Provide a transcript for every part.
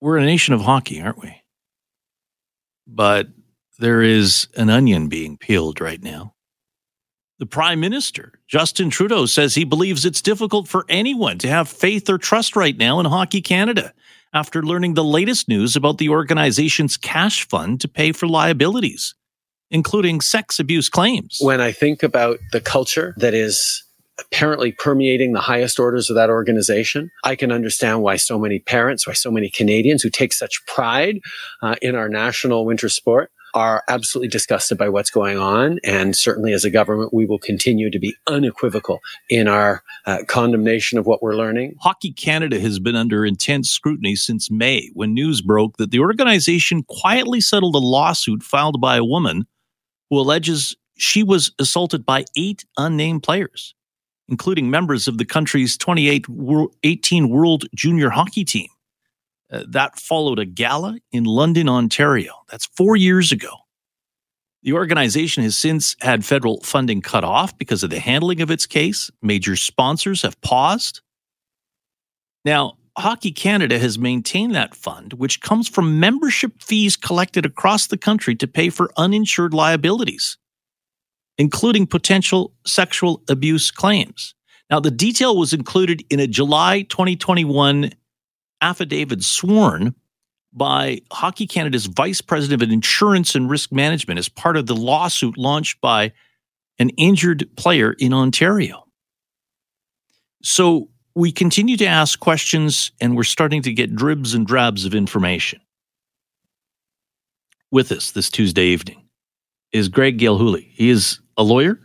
we're a nation of hockey, aren't we? But there is an onion being peeled right now. The Prime Minister, Justin Trudeau, says he believes it's difficult for anyone to have faith or trust right now in Hockey Canada after learning the latest news about the organization's cash fund to pay for liabilities, including sex abuse claims. When I think about the culture that is apparently permeating the highest orders of that organization. I can understand why so many parents, why so many Canadians who take such pride uh, in our national winter sport are absolutely disgusted by what's going on. And certainly as a government, we will continue to be unequivocal in our uh, condemnation of what we're learning. Hockey Canada has been under intense scrutiny since May when news broke that the organization quietly settled a lawsuit filed by a woman who alleges she was assaulted by eight unnamed players including members of the country's 2018 World Junior Hockey Team. Uh, that followed a gala in London, Ontario. That's four years ago. The organization has since had federal funding cut off because of the handling of its case. Major sponsors have paused. Now, Hockey Canada has maintained that fund, which comes from membership fees collected across the country to pay for uninsured liabilities including potential sexual abuse claims. Now, the detail was included in a July 2021 affidavit sworn by Hockey Canada's Vice President of Insurance and Risk Management as part of the lawsuit launched by an injured player in Ontario. So we continue to ask questions and we're starting to get dribs and drabs of information. With us this Tuesday evening is Greg Gilhooly. He is a lawyer,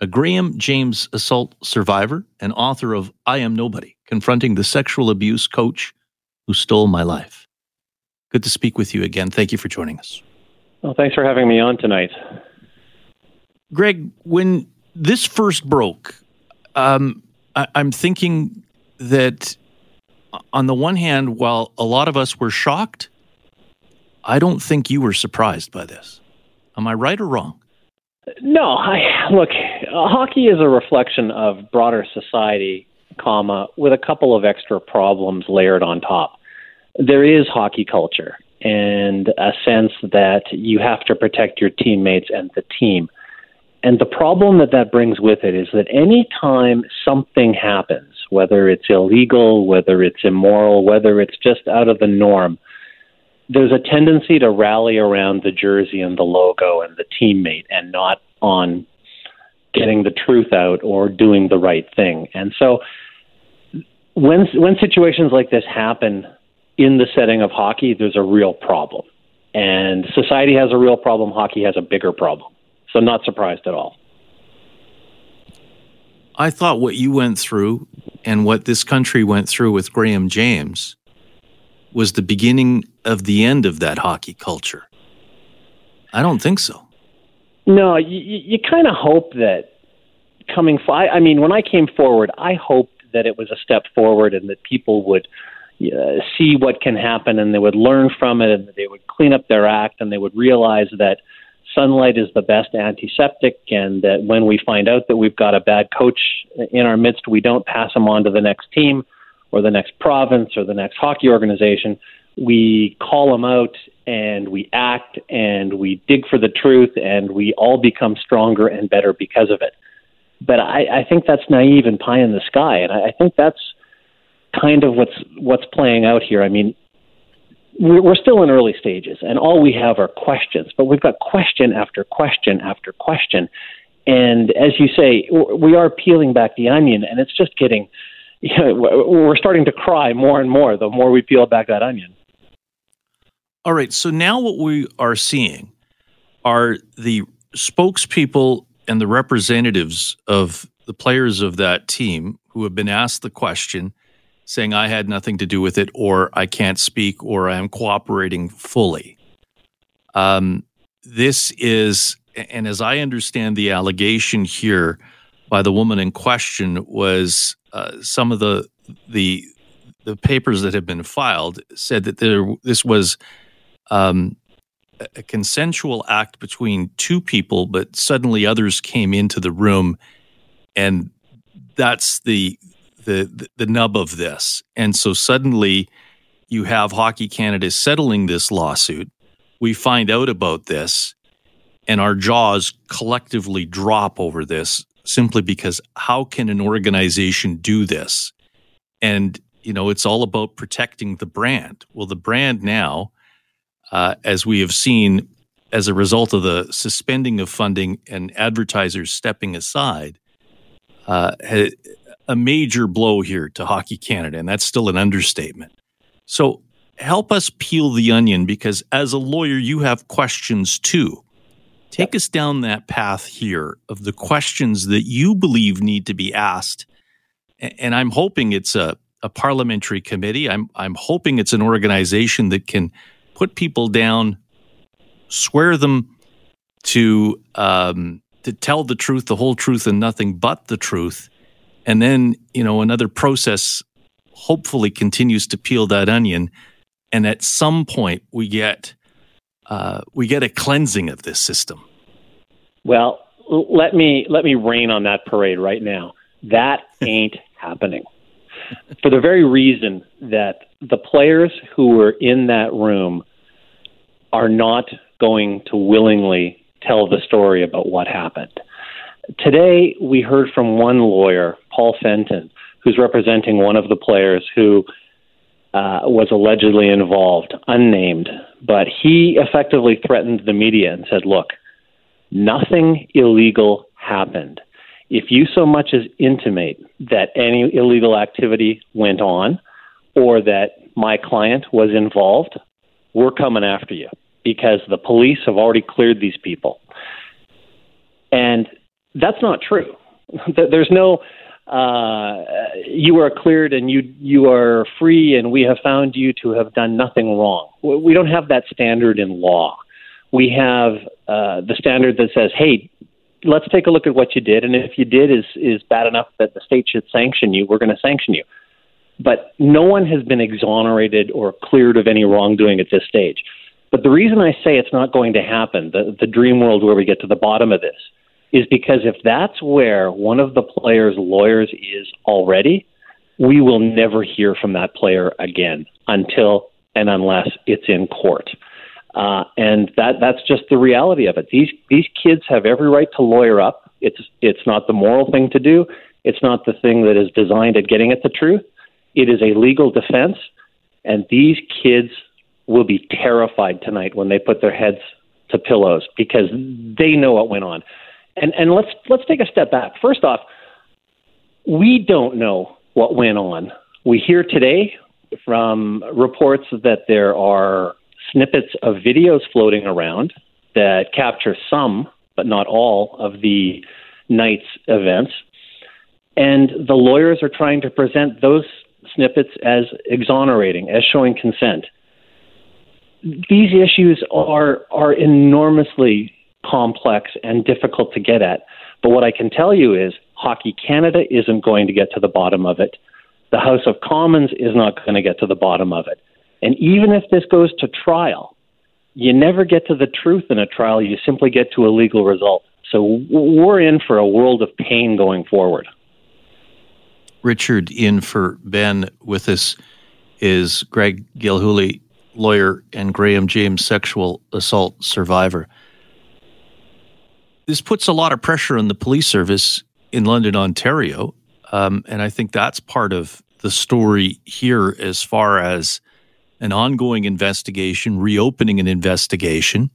a Graham James assault survivor, and author of I Am Nobody Confronting the Sexual Abuse Coach Who Stole My Life. Good to speak with you again. Thank you for joining us. Well, thanks for having me on tonight. Greg, when this first broke, um, I- I'm thinking that on the one hand, while a lot of us were shocked, I don't think you were surprised by this. Am I right or wrong? No, I look. Hockey is a reflection of broader society, comma, with a couple of extra problems layered on top. There is hockey culture and a sense that you have to protect your teammates and the team. And the problem that that brings with it is that any time something happens, whether it's illegal, whether it's immoral, whether it's just out of the norm, there's a tendency to rally around the jersey and the logo and the teammate and not on getting the truth out or doing the right thing. And so when when situations like this happen in the setting of hockey, there's a real problem. And society has a real problem, hockey has a bigger problem. So not surprised at all. I thought what you went through and what this country went through with Graham James was the beginning of the end of that hockey culture. I don't think so. No, you, you kind of hope that coming. I, I mean, when I came forward, I hoped that it was a step forward and that people would uh, see what can happen and they would learn from it and they would clean up their act and they would realize that sunlight is the best antiseptic and that when we find out that we've got a bad coach in our midst, we don't pass him on to the next team or the next province or the next hockey organization. We call them out and we act and we dig for the truth and we all become stronger and better because of it. But I, I think that's naive and pie in the sky, and I, I think that's kind of what's what's playing out here. I mean, we're, we're still in early stages, and all we have are questions, but we've got question after question after question, and as you say, we are peeling back the onion, and it's just getting you know, we're starting to cry more and more the more we peel back that onion. All right. So now what we are seeing are the spokespeople and the representatives of the players of that team who have been asked the question saying, I had nothing to do with it, or I can't speak, or I am cooperating fully. Um, this is, and as I understand the allegation here by the woman in question, was uh, some of the the the papers that had been filed said that there this was um, a consensual act between two people, but suddenly others came into the room, and that's the the the nub of this. And so suddenly, you have Hockey Canada settling this lawsuit. We find out about this, and our jaws collectively drop over this simply because how can an organization do this? And, you know, it's all about protecting the brand. Well, the brand now, uh, as we have seen as a result of the suspending of funding and advertisers stepping aside, uh, a major blow here to Hockey Canada, and that's still an understatement. So help us peel the onion because as a lawyer, you have questions too. Take us down that path here of the questions that you believe need to be asked. And I'm hoping it's a, a parliamentary committee. I'm, I'm hoping it's an organization that can put people down, swear them to um, to tell the truth, the whole truth, and nothing but the truth, and then you know another process hopefully continues to peel that onion, and at some point we get uh, we get a cleansing of this system. Well, let me let me rain on that parade right now. That ain't happening. For the very reason that the players who were in that room are not going to willingly tell the story about what happened. Today, we heard from one lawyer, Paul Fenton, who's representing one of the players who uh, was allegedly involved, unnamed, but he effectively threatened the media and said, look, nothing illegal happened. If you so much as intimate that any illegal activity went on or that my client was involved, we're coming after you because the police have already cleared these people. And that's not true. There's no uh, you are cleared and you you are free and we have found you to have done nothing wrong. We don't have that standard in law. We have uh, the standard that says, hey, let's take a look at what you did, and if you did is is bad enough that the state should sanction you, we're going to sanction you. But no one has been exonerated or cleared of any wrongdoing at this stage. But the reason I say it's not going to happen, the, the dream world where we get to the bottom of this, is because if that's where one of the player's lawyers is already, we will never hear from that player again until and unless it's in court. Uh, and that that's just the reality of it. These these kids have every right to lawyer up. It's it's not the moral thing to do. It's not the thing that is designed at getting at the truth. It is a legal defense, and these kids will be terrified tonight when they put their heads to pillows because they know what went on. And and let's let's take a step back. First off, we don't know what went on. We hear today from reports that there are snippets of videos floating around that capture some, but not all, of the night's events. And the lawyers are trying to present those snippets as exonerating, as showing consent these issues are are enormously complex and difficult to get at. But what I can tell you is Hockey Canada isn't going to get to the bottom of it. The House of Commons is not going to get to the bottom of it. And even if this goes to trial, you never get to the truth in a trial, you simply get to a legal result. So we're in for a world of pain going forward. Richard, in for Ben with us is Greg Gilhooly lawyer and Graham James sexual assault survivor. This puts a lot of pressure on the police service in London, Ontario. Um, and I think that's part of the story here as far as an ongoing investigation, reopening an investigation.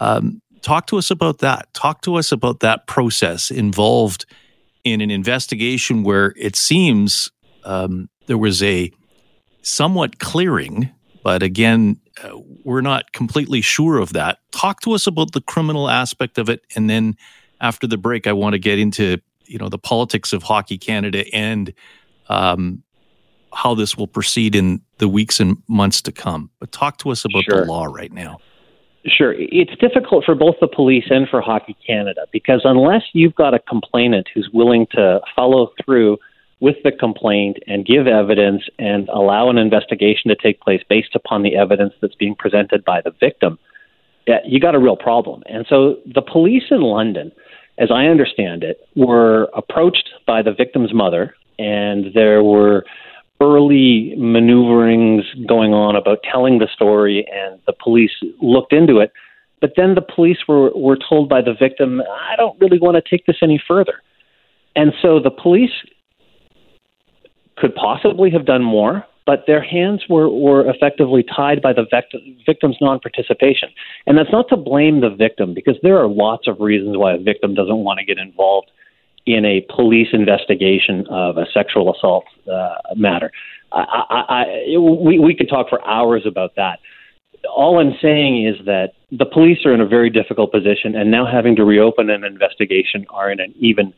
Um, talk to us about that. Talk to us about that process involved in an investigation where it seems um, there was a somewhat clearing but again, uh, we're not completely sure of that. Talk to us about the criminal aspect of it, and then after the break, I want to get into you know the politics of Hockey Canada and um, how this will proceed in the weeks and months to come. But talk to us about sure. the law right now. Sure. It's difficult for both the police and for Hockey Canada because unless you've got a complainant who's willing to follow through with the complaint and give evidence and allow an investigation to take place based upon the evidence that's being presented by the victim, you got a real problem. And so the police in London, as I understand it, were approached by the victim's mother, and there were early maneuverings going on about telling the story, and the police looked into it. But then the police were, were told by the victim, I don't really want to take this any further. And so the police could possibly have done more, but their hands were, were effectively tied by the victim's non participation. And that's not to blame the victim, because there are lots of reasons why a victim doesn't want to get involved in a police investigation of a sexual assault uh, matter. I, I, I, we, we could talk for hours about that. All I'm saying is that the police are in a very difficult position, and now having to reopen an investigation are in an even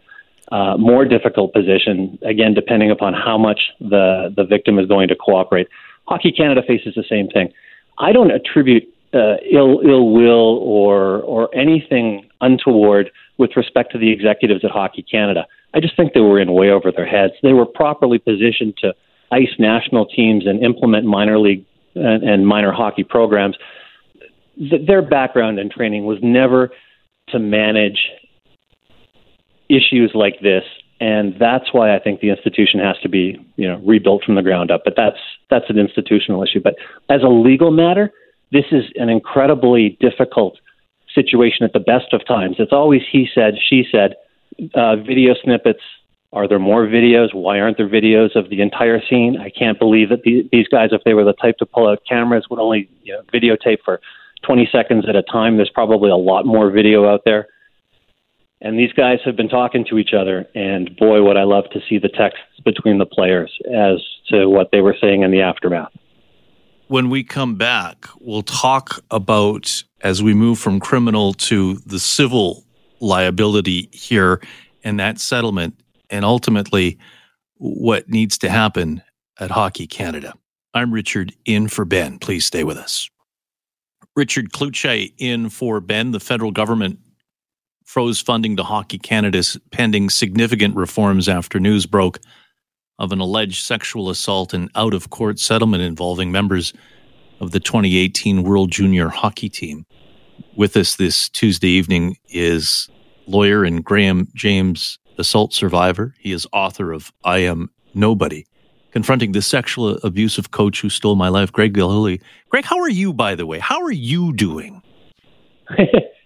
uh, more difficult position, again, depending upon how much the, the victim is going to cooperate. Hockey Canada faces the same thing. I don't attribute uh, ill ill will or or anything untoward with respect to the executives at Hockey Canada. I just think they were in way over their heads. They were properly positioned to ice national teams and implement minor league and, and minor hockey programs. Th- their background and training was never to manage issues like this, and that's why I think the institution has to be, you know, rebuilt from the ground up. But that's that's an institutional issue. But as a legal matter, this is an incredibly difficult situation at the best of times. It's always he said, she said. Uh, video snippets. Are there more videos? Why aren't there videos of the entire scene? I can't believe that the, these guys, if they were the type to pull out cameras, would only you know, videotape for 20 seconds at a time. There's probably a lot more video out there. And these guys have been talking to each other, and boy, would I love to see the texts between the players as to what they were saying in the aftermath. When we come back, we'll talk about as we move from criminal to the civil liability here and that settlement, and ultimately what needs to happen at Hockey Canada. I'm Richard in for Ben. Please stay with us. Richard Cloutier in for Ben. The federal government froze funding to Hockey Canada's pending significant reforms after news broke of an alleged sexual assault and out of court settlement involving members of the 2018 World Junior Hockey Team. With us this Tuesday evening is lawyer and Graham James assault survivor. He is author of I Am Nobody, confronting the sexual abusive coach who stole my life, Greg Gilhooly. Greg, how are you, by the way? How are you doing?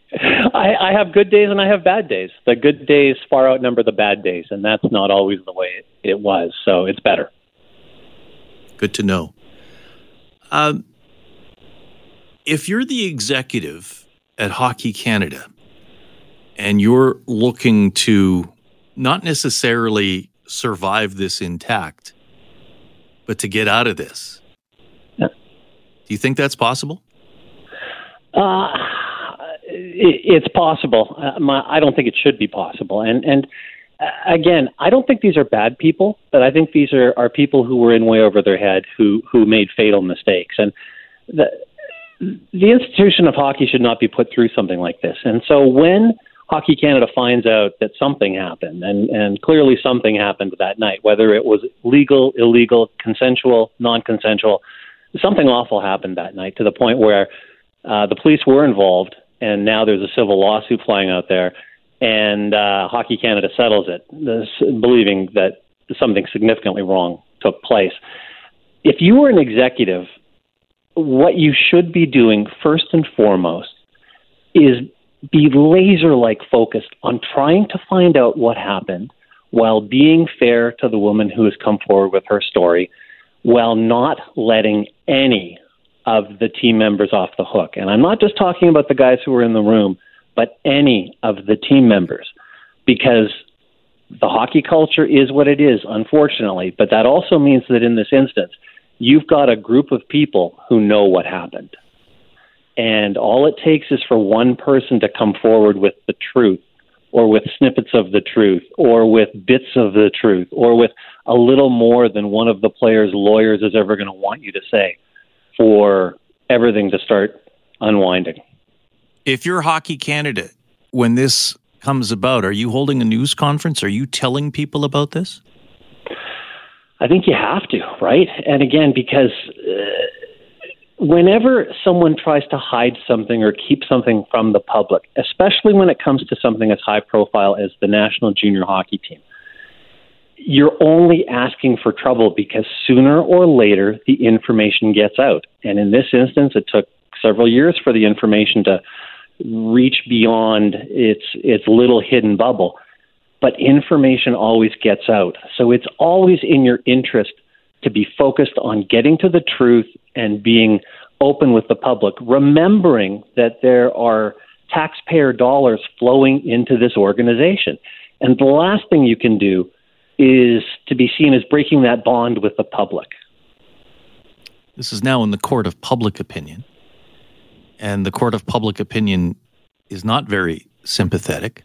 I, I have good days and I have bad days. The good days far outnumber the bad days, and that's not always the way it, it was. So it's better. Good to know. Um, if you're the executive at Hockey Canada and you're looking to not necessarily survive this intact, but to get out of this, yeah. do you think that's possible? Uh, it's possible. Uh, my, I don't think it should be possible. And and uh, again, I don't think these are bad people, but I think these are, are people who were in way over their head who who made fatal mistakes. And the the institution of hockey should not be put through something like this. And so when Hockey Canada finds out that something happened, and, and clearly something happened that night, whether it was legal, illegal, consensual, non consensual, something awful happened that night to the point where uh, the police were involved and now there's a civil lawsuit flying out there, and uh, Hockey Canada settles it, this, believing that something significantly wrong took place. If you were an executive, what you should be doing first and foremost is be laser like focused on trying to find out what happened while being fair to the woman who has come forward with her story, while not letting any of the team members off the hook. And I'm not just talking about the guys who were in the room, but any of the team members, because the hockey culture is what it is, unfortunately. But that also means that in this instance, you've got a group of people who know what happened. And all it takes is for one person to come forward with the truth, or with snippets of the truth, or with bits of the truth, or with a little more than one of the player's lawyers is ever going to want you to say for everything to start unwinding. If you're a Hockey Canada, when this comes about, are you holding a news conference? Are you telling people about this? I think you have to, right? And again, because uh, whenever someone tries to hide something or keep something from the public, especially when it comes to something as high profile as the national junior hockey team, you're only asking for trouble because sooner or later the information gets out. And in this instance, it took several years for the information to reach beyond its its little hidden bubble. But information always gets out. So it's always in your interest to be focused on getting to the truth and being open with the public, remembering that there are taxpayer dollars flowing into this organization. And the last thing you can do is to be seen as breaking that bond with the public. This is now in the court of public opinion. And the court of public opinion is not very sympathetic.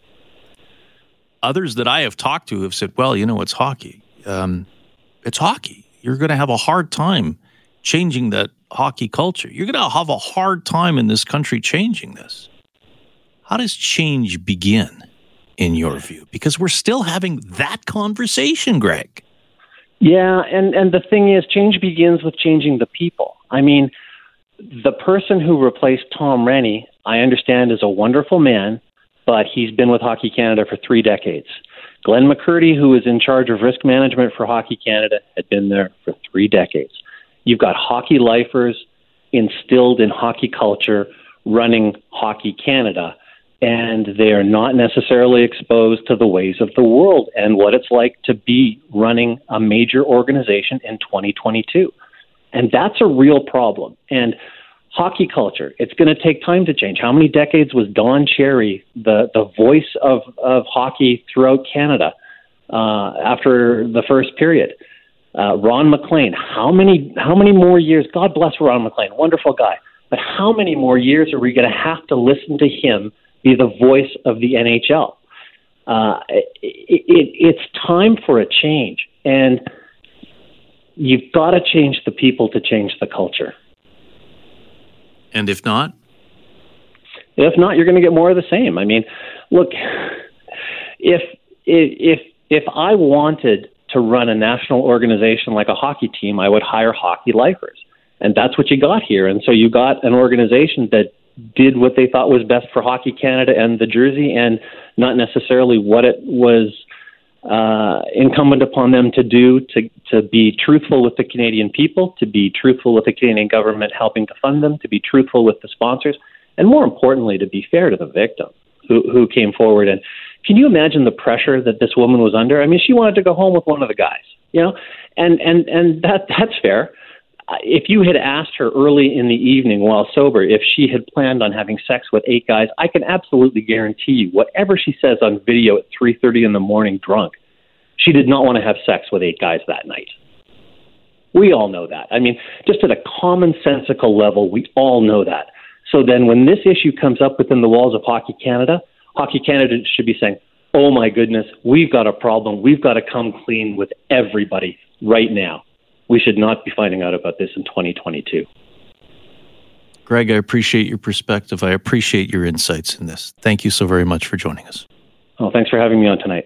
Others that I have talked to have said, well, you know, it's hockey. Um, it's hockey. You're going to have a hard time changing that hockey culture. You're going to have a hard time in this country changing this. How does change begin, in your view? Because we're still having that conversation, Greg. Yeah, and, and the thing is, change begins with changing the people. I mean, the person who replaced Tom Renney, I understand, is a wonderful man, but he's been with Hockey Canada for three decades. Glen McCurdy, who is in charge of risk management for Hockey Canada, had been there for three decades. You've got hockey lifers instilled in hockey culture running Hockey Canada and they are not necessarily exposed to the ways of the world and what it's like to be running a major organization in 2022. And that's a real problem. And hockey culture, it's going to take time to change. How many decades was Don Cherry the, the voice of, of hockey throughout Canada uh, after the first period? Uh, Ron MacLean, how many how many more years? God bless Ron MacLean, wonderful guy. But how many more years are we going to have to listen to him be the voice of the NHL. Uh, it, it, it's time for a change, and you've got to change the people to change the culture. And if not, if not, you're going to get more of the same. I mean, look, if if if I wanted to run a national organization like a hockey team, I would hire hockey lifers, and that's what you got here. And so you got an organization that did what they thought was best for Hockey Canada and the jersey, and not necessarily what it was uh, incumbent upon them to do to to be truthful with the Canadian people, to be truthful with the Canadian government helping to fund them, to be truthful with the sponsors, and more importantly, to be fair to the victim who who came forward. And can you imagine the pressure that this woman was under? I mean, she wanted to go home with one of the guys, you know, and and and that that's fair if you had asked her early in the evening while sober if she had planned on having sex with eight guys, I can absolutely guarantee you whatever she says on video at 3:30 in the morning drunk, she did not want to have sex with eight guys that night. We all know that. I mean, just at a commonsensical level, we all know that. So then when this issue comes up within the walls of Hockey Canada, Hockey Canada should be saying, "Oh my goodness, we've got a problem. We've got to come clean with everybody right now." We should not be finding out about this in 2022. Greg, I appreciate your perspective. I appreciate your insights in this. Thank you so very much for joining us. Oh, thanks for having me on tonight.